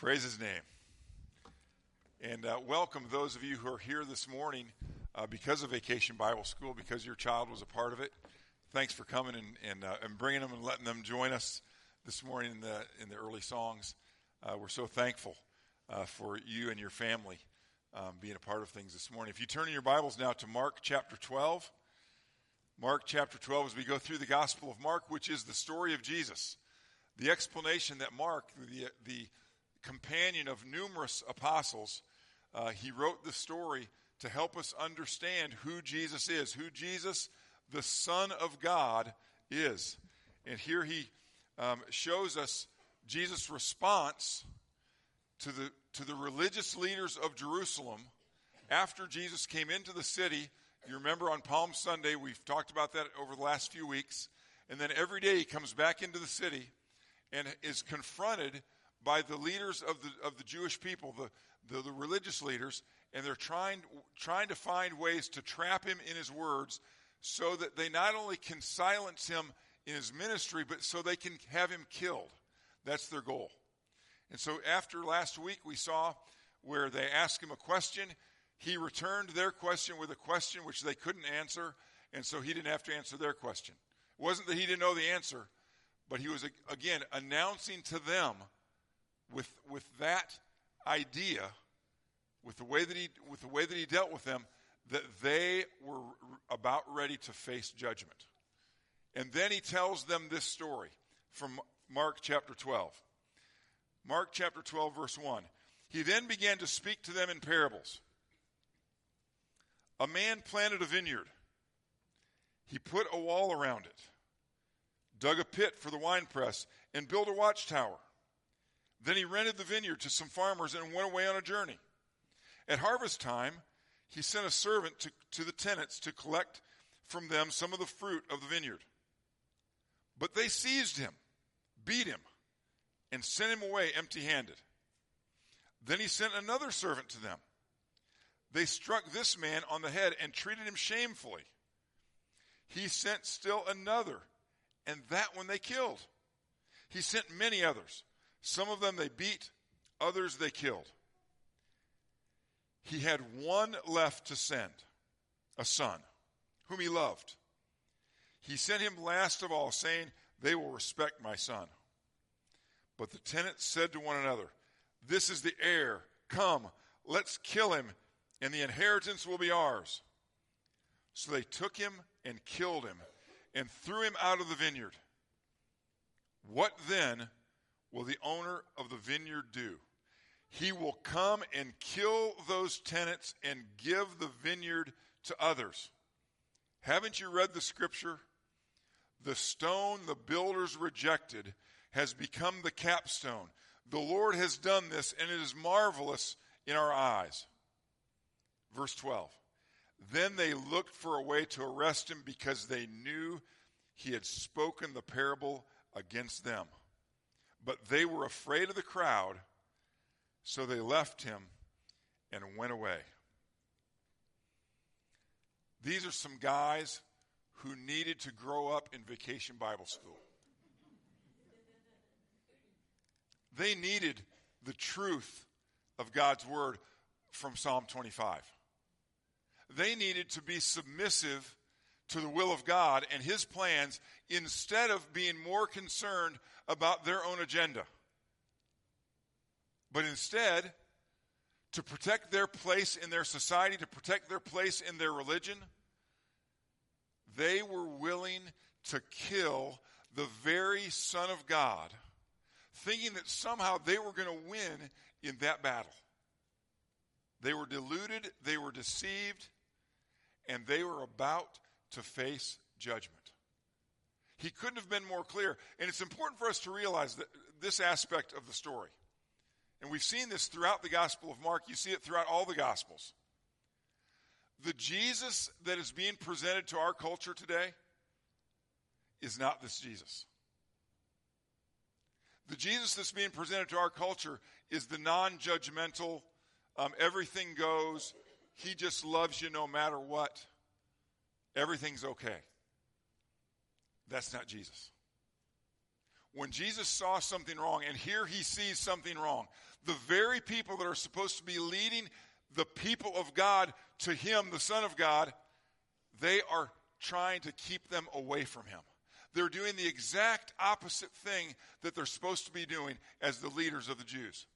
Praise his name. And uh, welcome those of you who are here this morning uh, because of Vacation Bible School, because your child was a part of it. Thanks for coming and, and, uh, and bringing them and letting them join us this morning in the, in the early songs. Uh, we're so thankful uh, for you and your family um, being a part of things this morning. If you turn in your Bibles now to Mark chapter 12, Mark chapter 12, as we go through the Gospel of Mark, which is the story of Jesus. The explanation that Mark, the, the companion of numerous apostles, uh, he wrote the story to help us understand who Jesus is, who Jesus, the Son of God, is. And here he um, shows us Jesus' response to the, to the religious leaders of Jerusalem after Jesus came into the city. You remember on Palm Sunday, we've talked about that over the last few weeks. And then every day he comes back into the city and is confronted by the leaders of the, of the Jewish people, the, the, the religious leaders, and they're trying, trying to find ways to trap him in his words so that they not only can silence him in his ministry, but so they can have him killed. That's their goal. And so after last week, we saw where they asked him a question. He returned their question with a question which they couldn't answer, and so he didn't have to answer their question. It wasn't that he didn't know the answer, but he was, again, announcing to them with, with that idea, with the, way that he, with the way that he dealt with them, that they were about ready to face judgment. And then he tells them this story from Mark chapter 12. Mark chapter 12, verse 1. He then began to speak to them in parables. A man planted a vineyard. He put a wall around it, dug a pit for the winepress, and built a watchtower. Then he rented the vineyard to some farmers and went away on a journey. At harvest time, he sent a servant to, to the tenants to collect from them some of the fruit of the vineyard. But they seized him, beat him, and sent him away empty handed. Then he sent another servant to them. They struck this man on the head and treated him shamefully. He sent still another, and that one they killed. He sent many others. Some of them they beat, others they killed. He had one left to send, a son, whom he loved. He sent him last of all, saying, They will respect my son. But the tenants said to one another, This is the heir. Come, let's kill him, and the inheritance will be ours. So they took him and killed him and threw him out of the vineyard. What then will the owner of the vineyard do? He will come and kill those tenants and give the vineyard to others. Haven't you read the scripture? The stone the builders rejected has become the capstone. The Lord has done this, and it is marvelous in our eyes. Verse 12. Then they looked for a way to arrest him because they knew he had spoken the parable against them. But they were afraid of the crowd, so they left him and went away. These are some guys who needed to grow up in vacation Bible school. They needed the truth of God's word from Psalm 25. They needed to be submissive to the will of God and His plans instead of being more concerned about their own agenda. But instead, to protect their place in their society, to protect their place in their religion, they were willing to kill the very Son of God, thinking that somehow they were going to win in that battle. They were deluded, they were deceived, and they were about to face judgment. He couldn't have been more clear. And it's important for us to realize that this aspect of the story. And we've seen this throughout the Gospel of Mark. You see it throughout all the Gospels. The Jesus that is being presented to our culture today is not this Jesus. The Jesus that's being presented to our culture is the non judgmental, um, everything goes, he just loves you no matter what everything's okay. That's not Jesus. when Jesus saw something wrong, and here he sees something wrong, the very people that are supposed to be leading the people of God to him, the Son of God, they are trying to keep them away from him. They're doing the exact opposite thing that they're supposed to be doing as the leaders of the Jews.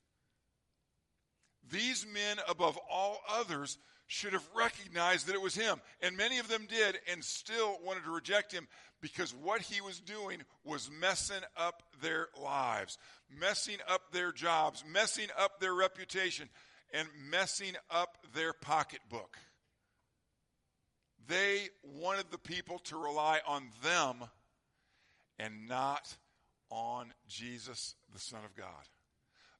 These men, above all others, should have recognized that it was him. And many of them did and still wanted to reject him because what he was doing was messing up their lives, messing up their jobs, messing up their reputation, and messing up their pocketbook. They wanted the people to rely on them and not on Jesus, the Son of God.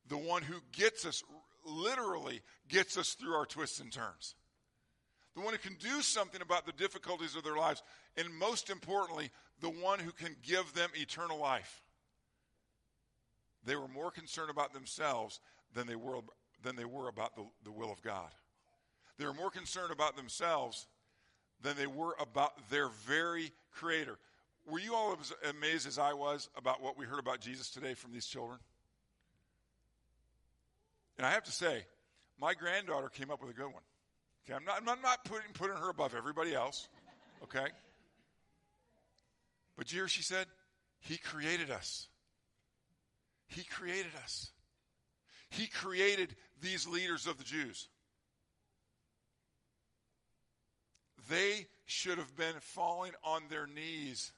The one who gets us, literally gets us through our twists and turns. The one who can do something about the difficulties of their lives. And most importantly, the one who can give them eternal life. They were more concerned about themselves than they were, than they were about the, the will of God. They were more concerned about themselves than they were about their very Creator. Were you all as amazed as I was about what we heard about Jesus today from these children? And I have to say, my granddaughter came up with a good one. Okay, I'm not, I'm not putting, putting her above everybody else. Okay? But you hear she said? He created us. He created us. He created these leaders of the Jews. They should have been falling on their knees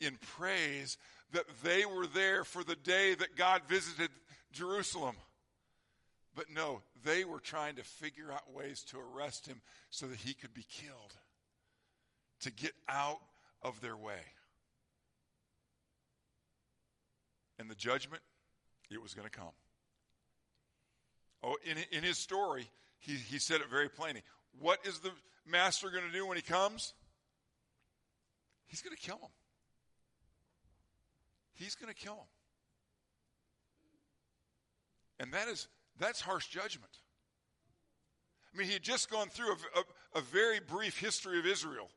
in praise that they were there for the day that God visited Jerusalem. But no, they were trying to figure out ways to arrest him so that he could be killed, to get out of their way. And the judgment, it was going to come. Oh, in, in his story, he, he said it very plainly. What is the master going to do when he comes? He's going to kill him. He's going to kill him. And that is that's harsh judgment. I mean, he had just gone through a, a, a, very brief history of Israel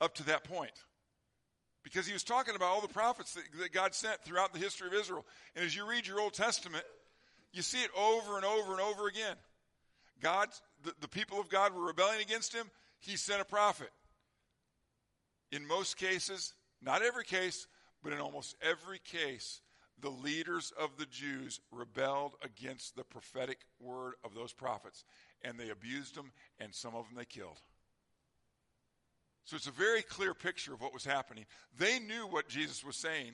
up to that point. Because he was talking about all the prophets that, that God sent throughout the history of Israel. And as you read your Old Testament, you see it over and over and over again. God, the, the people of God were rebelling against him. He sent a prophet. In most cases, not every case, but in almost every case, the leaders of the Jews rebelled against the prophetic word of those prophets, and they abused them, and some of them they killed. So it's a very clear picture of what was happening. They knew what Jesus was saying,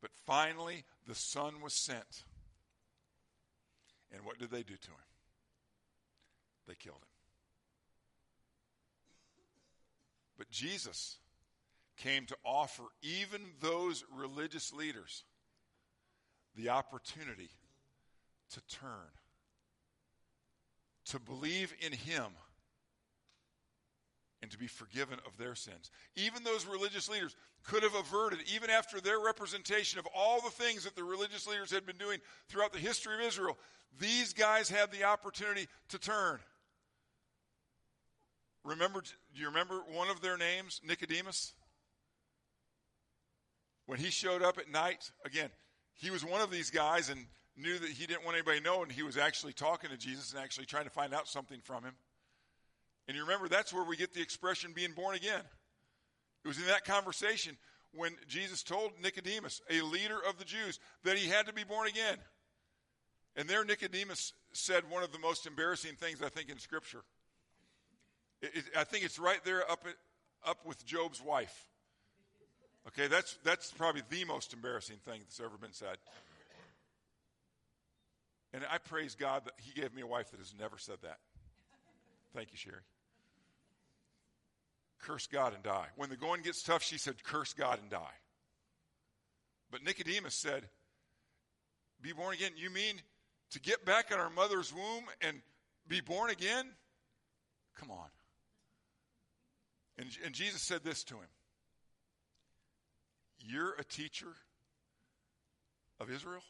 but finally the Son was sent. And what did they do to him? They killed him. But Jesus came to offer even those religious leaders the opportunity to turn, to believe in Him, and to be forgiven of their sins. Even those religious leaders could have averted, even after their representation of all the things that the religious leaders had been doing throughout the history of Israel, these guys had the opportunity to turn. Remember, do you remember one of their names, Nicodemus? When he showed up at night, again, he was one of these guys and knew that he didn't want anybody to know, and he was actually talking to Jesus and actually trying to find out something from him. And you remember that's where we get the expression being born again. It was in that conversation when Jesus told Nicodemus, a leader of the Jews, that he had to be born again. And there Nicodemus said one of the most embarrassing things I think in Scripture. It, it, I think it's right there up, up with Job's wife. Okay, that's, that's probably the most embarrassing thing that's ever been said. And I praise God that He gave me a wife that has never said that. Thank you, Sherry. Curse God and die. When the going gets tough, she said, Curse God and die. But Nicodemus said, Be born again. You mean to get back in our mother's womb and be born again? Come on. And, and Jesus said this to him you're a teacher of Israel?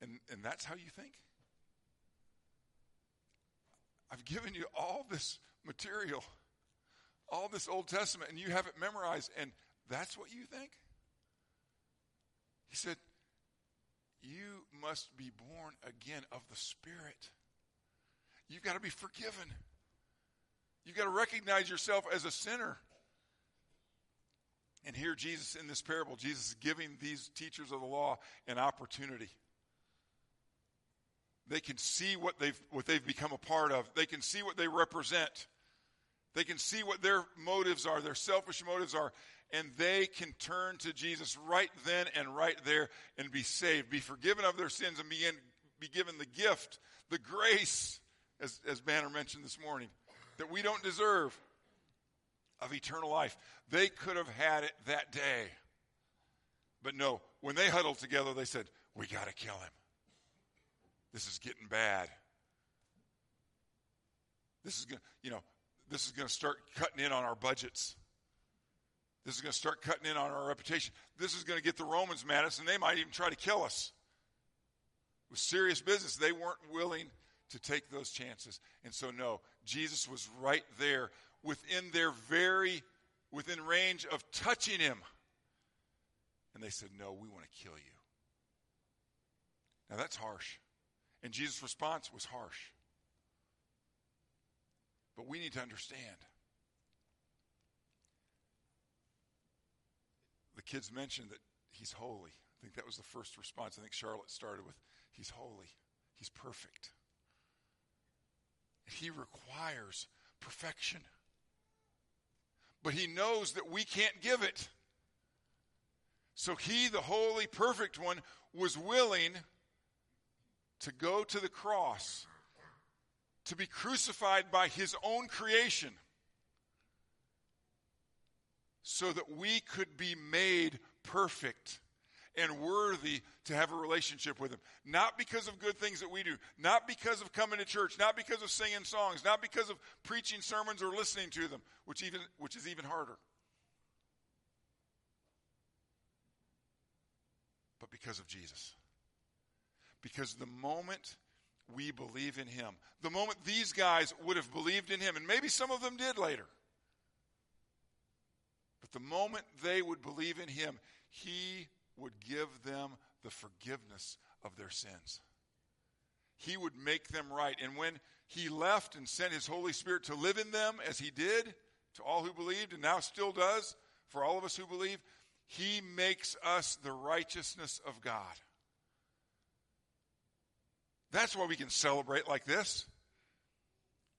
And, and that's how you think? I've given you all this material, all this Old Testament, and you have it memorized, and That's what you think? He said, You must be born again of the Spirit. You've got to be forgiven. You've got to recognize yourself as a sinner. And here, Jesus, in this parable, Jesus is giving these teachers of the law an opportunity. They can see what they've, what they've become a part of, they can see what they represent, they can see what their motives are, their selfish motives are, and they can turn to Jesus right then and right there and be saved, be forgiven of their sins, and begin, be given the gift, the grace, as, as Banner mentioned this morning, that we don't deserve of eternal life. They could have had it that day. But no, when they huddled together, they said, We got to kill him. This is getting bad. This is going to, you know, this is going to start cutting in on our budgets. This is going to start cutting in on our reputation. This is going to get the Romans mad at us, and they might even try to kill us. It was serious business. They weren't willing to take those chances. And so, no, Jesus was right there within their very, within range of touching him. And they said, No, we want to kill you. Now that's harsh. And Jesus' response was harsh. But we need to understand the kids mentioned that he's holy. I think that was the first response. I think Charlotte started with, He's holy, He's perfect. He requires perfection. But He knows that we can't give it. So He, the holy, perfect one, was willing to go to the cross, to be crucified by His own creation so that we could be made perfect and worthy to have a relationship with Him. Not because of good things that we do, not because of coming to church, not because of singing songs, not because of preaching sermons or listening to them, which, even, which is even harder. But because of Jesus. Because the moment we believe in Him, the moment these guys would have believed in Him, and maybe some of them did later but the moment they would believe in him, he would give them the forgiveness of their sins. He would make them right. And when he left and sent his Holy Spirit to live in them, as he did to all who believed, and now still does for all of us who believe, he makes us the righteousness of God. That's why we can celebrate like this.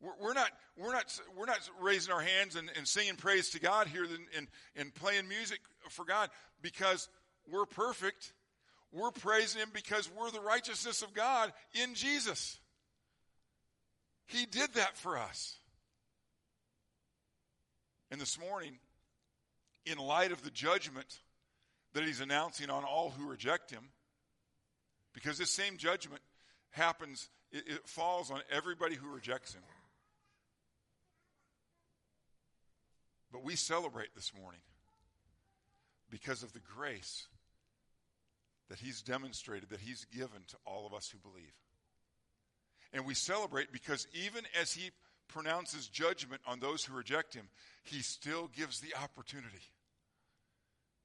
We're not, we're not, we're not raising our hands and, and singing praise to God here and, and, and playing music for God because we're perfect. We're praising Him because we're the righteousness of God in Jesus. He did that for us. And this morning, in light of the judgment that He's announcing on all who reject Him, because this same judgment happens, it, it falls on everybody who rejects Him. But we celebrate this morning because of the grace that He's demonstrated, that He's given to all of us who believe. And we celebrate because even as He pronounces judgment on those who reject Him, He still gives the opportunity.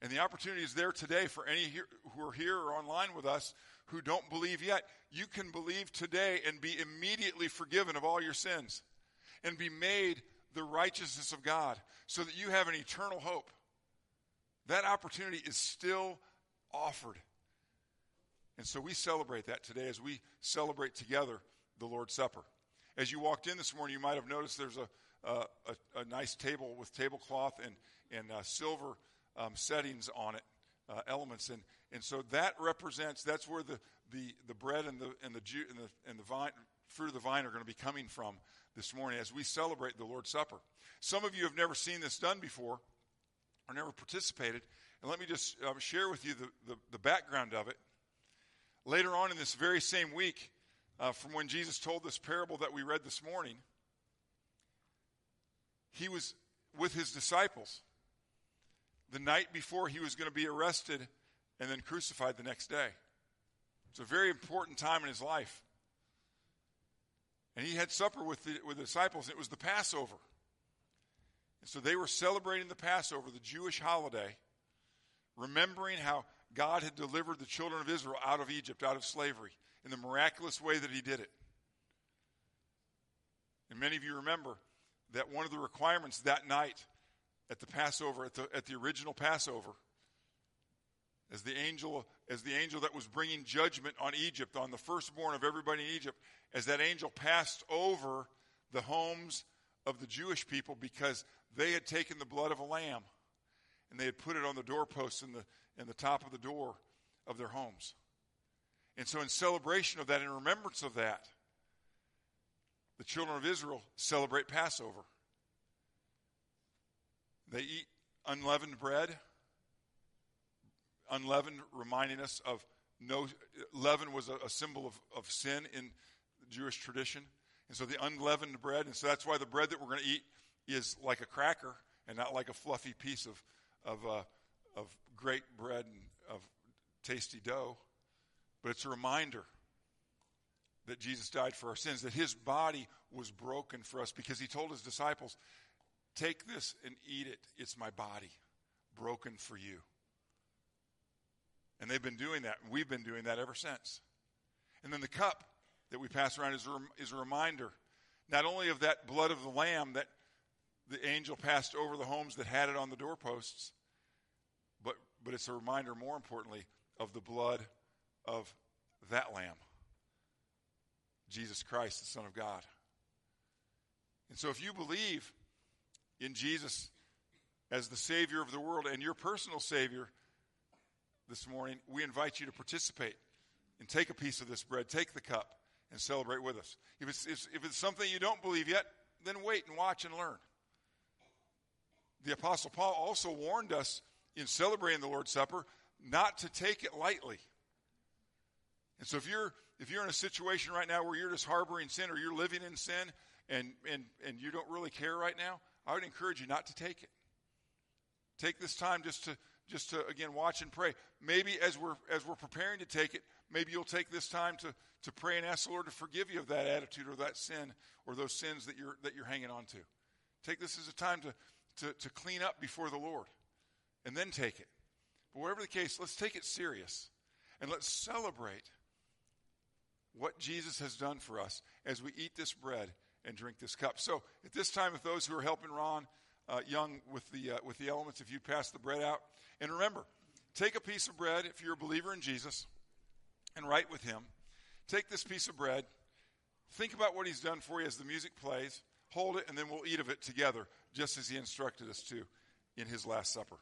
And the opportunity is there today for any here, who are here or online with us who don't believe yet. You can believe today and be immediately forgiven of all your sins and be made the righteousness of God so that you have an eternal hope. That opportunity is still offered. And so we celebrate that today as we celebrate together the Lord's Supper. As you walked in this morning, you might have noticed there's a, a, a, nice table with tablecloth and, and uh, silver um, settings on it, uh, elements. And, and so that represents, that's where the, the, the bread and the, and, the, ju- and, the, and the vine, fruit of the vine are going to be coming from this morning as we celebrate the Lord's Supper. Some of you have never seen this done before or never participated. And let me just uh, share with you the, the, the, background of it. Later on in this very same week, uh, from when Jesus told this parable that we read this morning, he was with his disciples the night before he was going to be arrested and then crucified the next day. It's a very important time in his life. And he had supper with the, with the disciples. It was the Passover. And so they were celebrating the Passover, the Jewish holiday. remembering how God had delivered the children of Israel out of Egypt, out of slavery, in the miraculous way that He did it. And many of you remember that one of the requirements that night at the Passover, at the, at the original Passover, as the angel as the angel that was bringing judgment on Egypt on the firstborn of everybody in Egypt as that angel passed over the homes of the Jewish people because they had taken the blood of a lamb and they had put it on the doorposts in the in the top of the door of their homes. And so in celebration of that in remembrance of that the children of Israel celebrate Passover. They eat unleavened bread unleavened, reminding us of no leaven was a, a symbol of, of sin in Jewish tradition. And so the unleavened bread, and so that's why the bread that we're going to eat is like a cracker and not like a fluffy piece of, of, uh, of great bread and of tasty dough. But it's a reminder that Jesus died for our sins, that his body was broken for us because he told his disciples, Take this and eat it. It's my body broken for you. And they've been doing that, and we've been doing that ever since. And then the cup that we pass around is a, is a reminder not only of that blood of the lamb that the angel passed over the homes that had it on the doorposts, but, but it's a reminder, more importantly, of the blood of that lamb, Jesus Christ, the Son of God. And so if you believe in Jesus as the Savior of the world and your personal Savior, this morning, we invite you to participate and take a piece of this bread, take the cup, and celebrate with us. If it's, if it's something you don't believe yet, then wait and watch and learn. The Apostle Paul also warned us in celebrating the Lord's Supper not to take it lightly. And so if you're if you're in a situation right now where you're just harboring sin or you're living in sin and, and, and you don't really care right now, I would encourage you not to take it. Take this time just to just to again watch and pray. Maybe as we're as we're preparing to take it, maybe you'll take this time to to pray and ask the Lord to forgive you of that attitude or that sin or those sins that you're that you're hanging on to. Take this as a time to to, to clean up before the Lord, and then take it. But whatever the case, let's take it serious and let's celebrate what Jesus has done for us as we eat this bread and drink this cup. So at this time, with those who are helping Ron uh, Young with the uh, with the elements, if you pass the bread out. And remember, take a piece of bread if you're a believer in Jesus and right with him. Take this piece of bread, think about what he's done for you as the music plays, hold it, and then we'll eat of it together, just as he instructed us to in his Last Supper.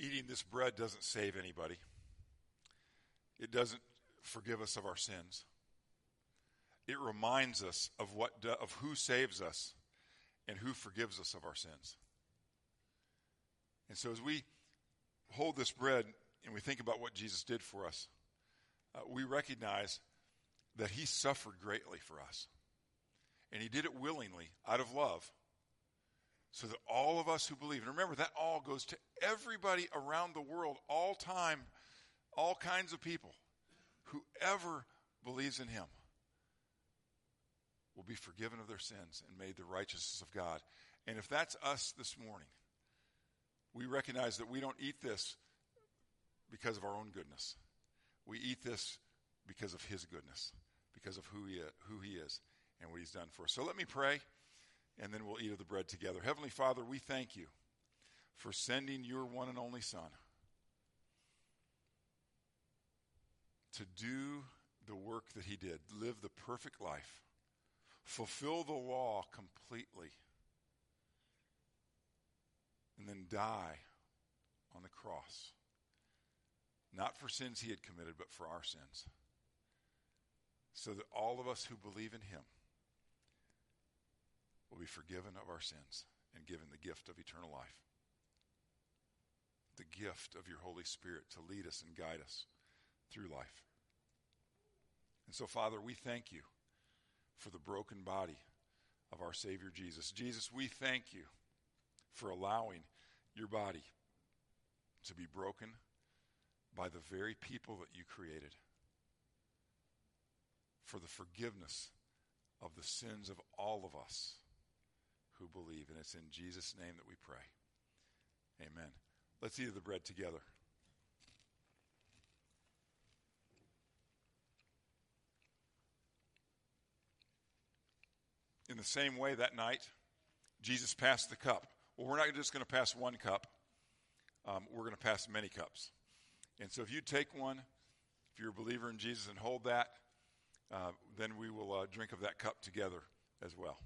Eating this bread doesn't save anybody, it doesn't forgive us of our sins. It reminds us of, what of who saves us and who forgives us of our sins. And so as we hold this bread and we think about what Jesus did for us, uh, we recognize that he suffered greatly for us. And he did it willingly, out of love, so that all of us who believe, and remember, that all goes to everybody around the world, all time, all kinds of people, whoever believes in him will be forgiven of their sins and made the righteousness of God. And if that's us this morning, we recognize that we don't eat this because of our own goodness. We eat this because of His goodness, because of who He is, who he is and what He's done for us. So let me pray, and then we'll eat of the bread together. Heavenly Father, we thank you for sending your one and only Son to do the work that He did, live the perfect life, fulfill the law completely and then die on the cross. Not for sins he had committed, but for our sins. So that all of us who believe in him be forgiven of our sins and given the gift of eternal life. The gift of your Holy Spirit to lead us and guide us through life. And so, Father, we thank you for the broken body of our Savior Jesus. Jesus, we thank you for allowing your body to be broken by the very people that you created, for the forgiveness of the sins of all of us who believe. And it's in Jesus' name that we pray. Amen. Let's eat of the bread together. In the same way, that night, Jesus passed the cup. Well, we're not just going to pass one cup, um, we're going to pass many cups. And so if you take one, if you're a believer in Jesus and hold that, uh, then we will uh, drink of that cup together as well.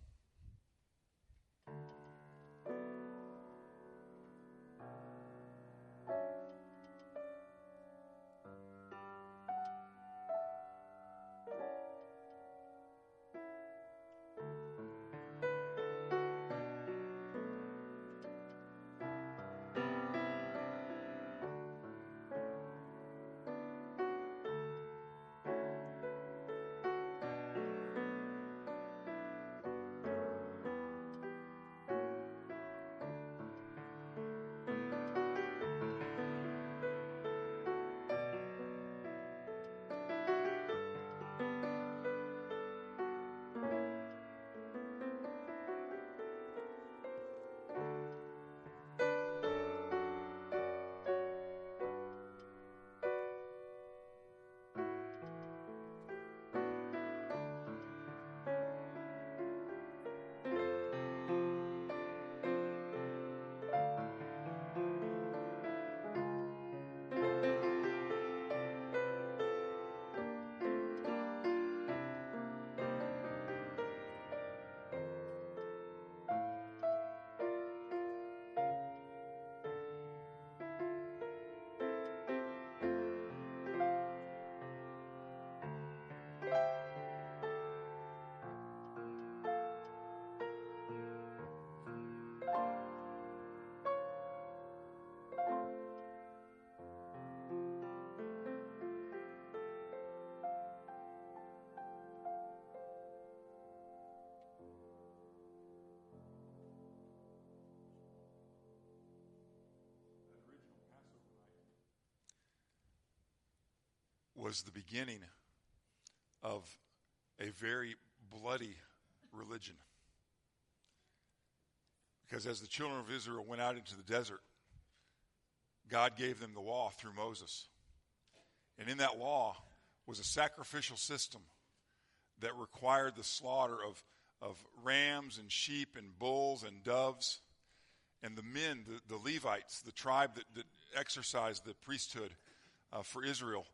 Was the beginning of a very bloody religion. Because as the children of Israel went out into the desert, God gave them the law through Moses. And in that law was a sacrificial system that required the slaughter of, of rams and sheep and bulls and doves. And the men, the, the Levites, the tribe that, that exercised the priesthood uh, for Israel,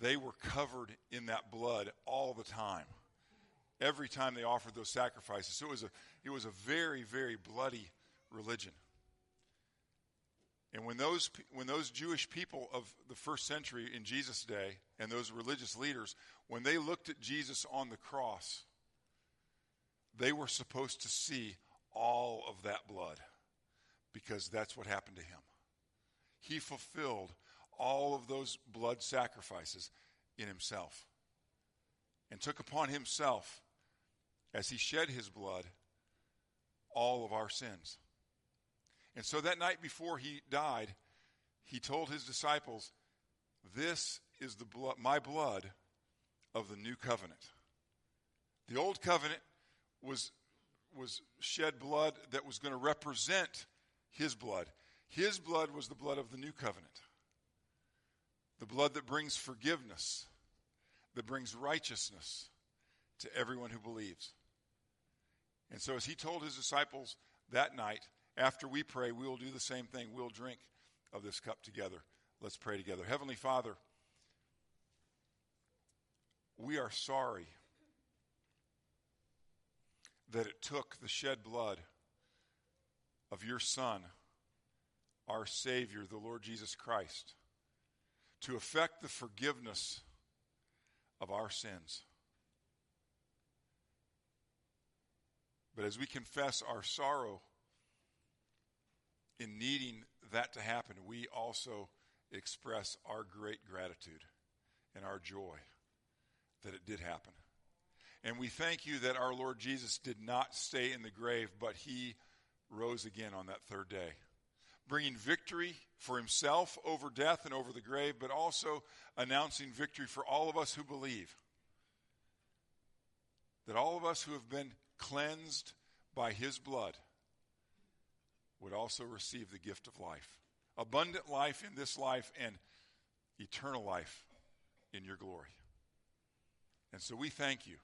they were covered in that blood all the time. Every time they offered those sacrifices. So it was a, it was a very, very bloody religion. And when those, when those Jewish people of the first century in Jesus' day and those religious leaders, when they looked at Jesus on the cross, they were supposed to see all of that blood because that's what happened to him. He fulfilled all of those blood sacrifices in himself and took upon himself, as he shed his blood, all of our sins. And so that night before he died, he told his disciples, This is the blood, my blood of the new covenant. The old covenant was, was shed blood that was going to represent his blood. His blood was the blood of the new covenant, the blood that brings forgiveness, that brings righteousness to everyone who believes. And so, as he told his disciples that night, after we pray, we will do the same thing. We'll drink of this cup together. Let's pray together. Heavenly Father, we are sorry that it took the shed blood of your Son, our Savior, the Lord Jesus Christ, to effect the forgiveness of our sins. But as we confess our sorrow in needing that to happen, we also express our great gratitude and our joy that it did happen. And we thank you that our Lord Jesus did not stay in the grave, but he rose again on that third day, bringing victory for himself over death and over the grave, but also announcing victory for all of us who believe. That all of us who have been cleansed by his blood would also receive the gift of life abundant life in this life and eternal life in your glory. And so we thank you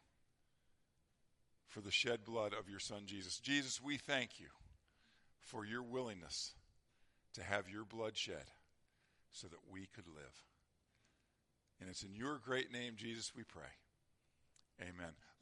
for the shed blood of your Son Jesus. Jesus, we thank you for your willingness to have your blood shed so that we could live. And it's in your great name, Jesus, we pray. Amen.